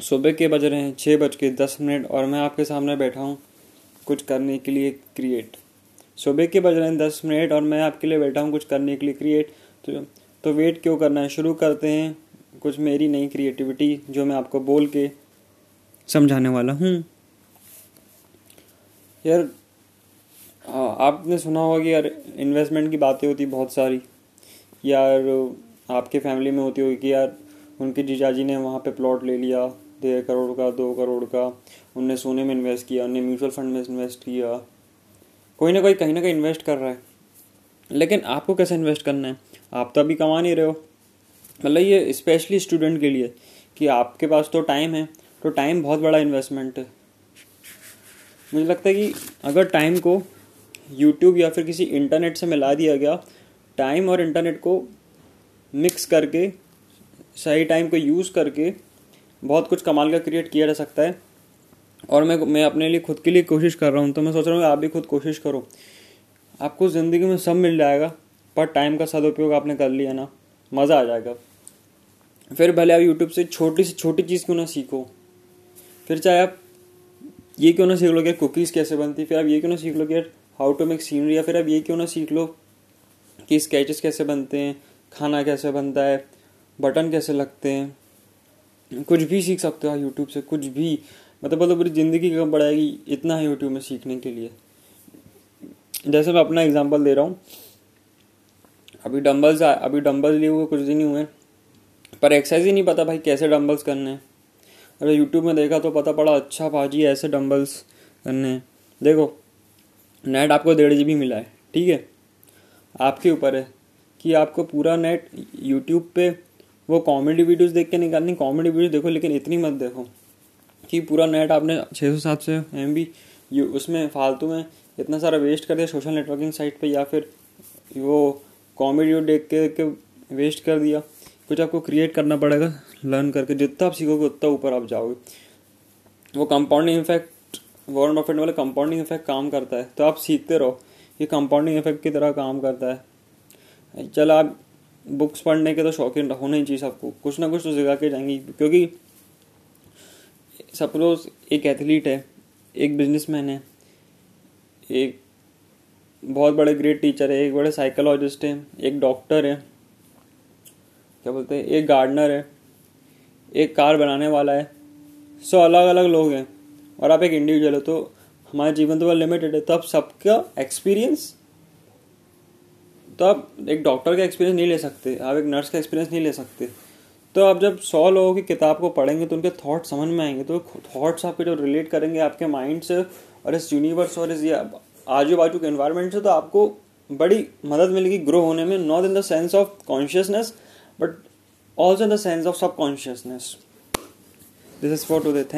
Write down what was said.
सुबह के बज रहे हैं छः बज के दस मिनट और मैं आपके सामने बैठा हूँ कुछ करने के लिए क्रिएट सुबह के बज रहे हैं दस मिनट और मैं आपके लिए बैठा हूँ कुछ करने के लिए क्रिएट तो तो वेट क्यों करना है? शुरू करते हैं कुछ मेरी नई क्रिएटिविटी जो मैं आपको बोल के समझाने वाला हूँ। यार आपने सुना होगा कि यार इन्वेस्टमेंट की बातें होती बहुत सारी। यार, आपके फैमिली में होती होगी कि यार उनके जीजाजी ने वहाँ पे प्लॉट ले लिया। डेढ़ करोड़ का, दो करोड़ का, उनने सोने में इन्वेस्ट किया, उनने म्यूचुअल फंड में इन्वेस्ट किया। कोई ना कोई, कहीं ना कहीं इन्वेस्ट कर रहा है। लेकिन आपको कैसे इन्वेस्ट करना है? आप तो अभी कमा नहीं रहे हो। मतलब ये स्पेशली स्टूडेंट के लिए कि आपके पास तो टाइम है तो टाइम बहुत बड़ा इन्वेस्टमेंट है। मुझे लगता है कि अगर टाइम को यूट्यूब या फिर किसी इंटरनेट से मिला दिया गया टाइम और इंटरनेट को मिक्स करके, सही टाइम को यूज़ करके बहुत कुछ कमाल का क्रिएट किया जा सकता है। और मैं मैं अपने लिए खुद के लिए कोशिश कर रहा हूँ तो मैं सोच रहा हूँ आप भी खुद कोशिश करो। आपको ज़िंदगी में सब मिल जाएगा, पर टाइम का सदुपयोग आपने कर लिया ना, मज़ा आ जाएगा। फिर भले आप यूट्यूब से छोटी से छोटी चीज़ क्यों ना सीखो, फिर चाहे आप ये क्यों ना सीख लो कि कुकीज़ कैसे बनती, फिर आप ये क्यों ना सीख लो कि हाउ टू मेक सीनरी या फिर आप ये क्यों ना सीख लो कि स्केचेस कैसे बनते हैं, खाना कैसे बनता है, बटन कैसे लगते हैं। कुछ भी सीख सकते हो यूट्यूब से, कुछ भी। मतलब मतलब पूरी ज़िंदगी कम बढ़ाएगी इतना है यूट्यूब में सीखने के लिए। जैसे मैं अपना एग्जांपल दे रहा हूँ। अभी डम्बल्स अभी डम्बल्स लिए हुए कुछ दिन ही हुए। पर एक्सरसाइज ही नहीं पता भाई कैसे डम्बल्स करने हैं। अरे यूट्यूब में देखा तो पता पड़ा अच्छा भाजी, ऐसे डम्बल्स करने हैं। देखो नेट आपको डेढ़ जी मिला है, ठीक है? आपके ऊपर है कि आपको पूरा नेट यूट्यूब पे वो कॉमेडी वीडियोस देख के निकालनी कॉमेडी वीडियो देखो, लेकिन इतनी मत देखो कि पूरा नेट आपने छः सौ, सात सौ एम बी उसमें फालतू में इतना सारा वेस्ट कर दिया सोशल नेटवर्किंग साइट पे, या फिर वो कॉमेडी देख के के वेस्ट कर दिया। कुछ आपको क्रिएट करना पड़ेगा लर्न करके, जितना आप सीखोगे, उतना ऊपर आप जाओगे। वो कंपाउंडिंग इफ़ेक्ट वॉरन बफेट वाले कंपाउंडिंग इफ़ेक्ट काम करता है। तो आप सीखते रहो, ये कंपाउंडिंग इफ़ेक्ट की तरह काम करता है। चल, आप बुक्स पढ़ने के तो शौकीन होना ही चाहिए सबको। कुछ ना कुछ तो जगह के जाएँगी, क्योंकि सपोज़ एक एथलीट है, एक बिजनेसमैन है, एक बहुत बड़े ग्रेट टीचर है, एक बड़े साइकोलॉजिस्ट है, एक डॉक्टर है, क्या बोलते हैं, एक गार्डनर है, एक कार बनाने वाला है, सो अलग अलग लोग हैं। और आप एक इंडिविजुअल हो तो हमारा जीवन तो लिमिटेड है तो आप सबका एक्सपीरियंस तो आप एक डॉक्टर का एक्सपीरियंस नहीं ले सकते, आप एक नर्स का एक्सपीरियंस नहीं ले सकते। तो आप जब सौ लोगों की किताब को पढ़ेंगे तो उनके थॉट समझ में आएँगे तो थॉट्स आपके जो रिलेट करेंगे आपके माइंड से और इस यूनिवर्स और इस आजू बाजू के एनवायरमेंट से तो आपको बड़ी मदद मिलेगी ग्रो होने में not in the sense of consciousness but also in the sense of sub consciousness this is for today thank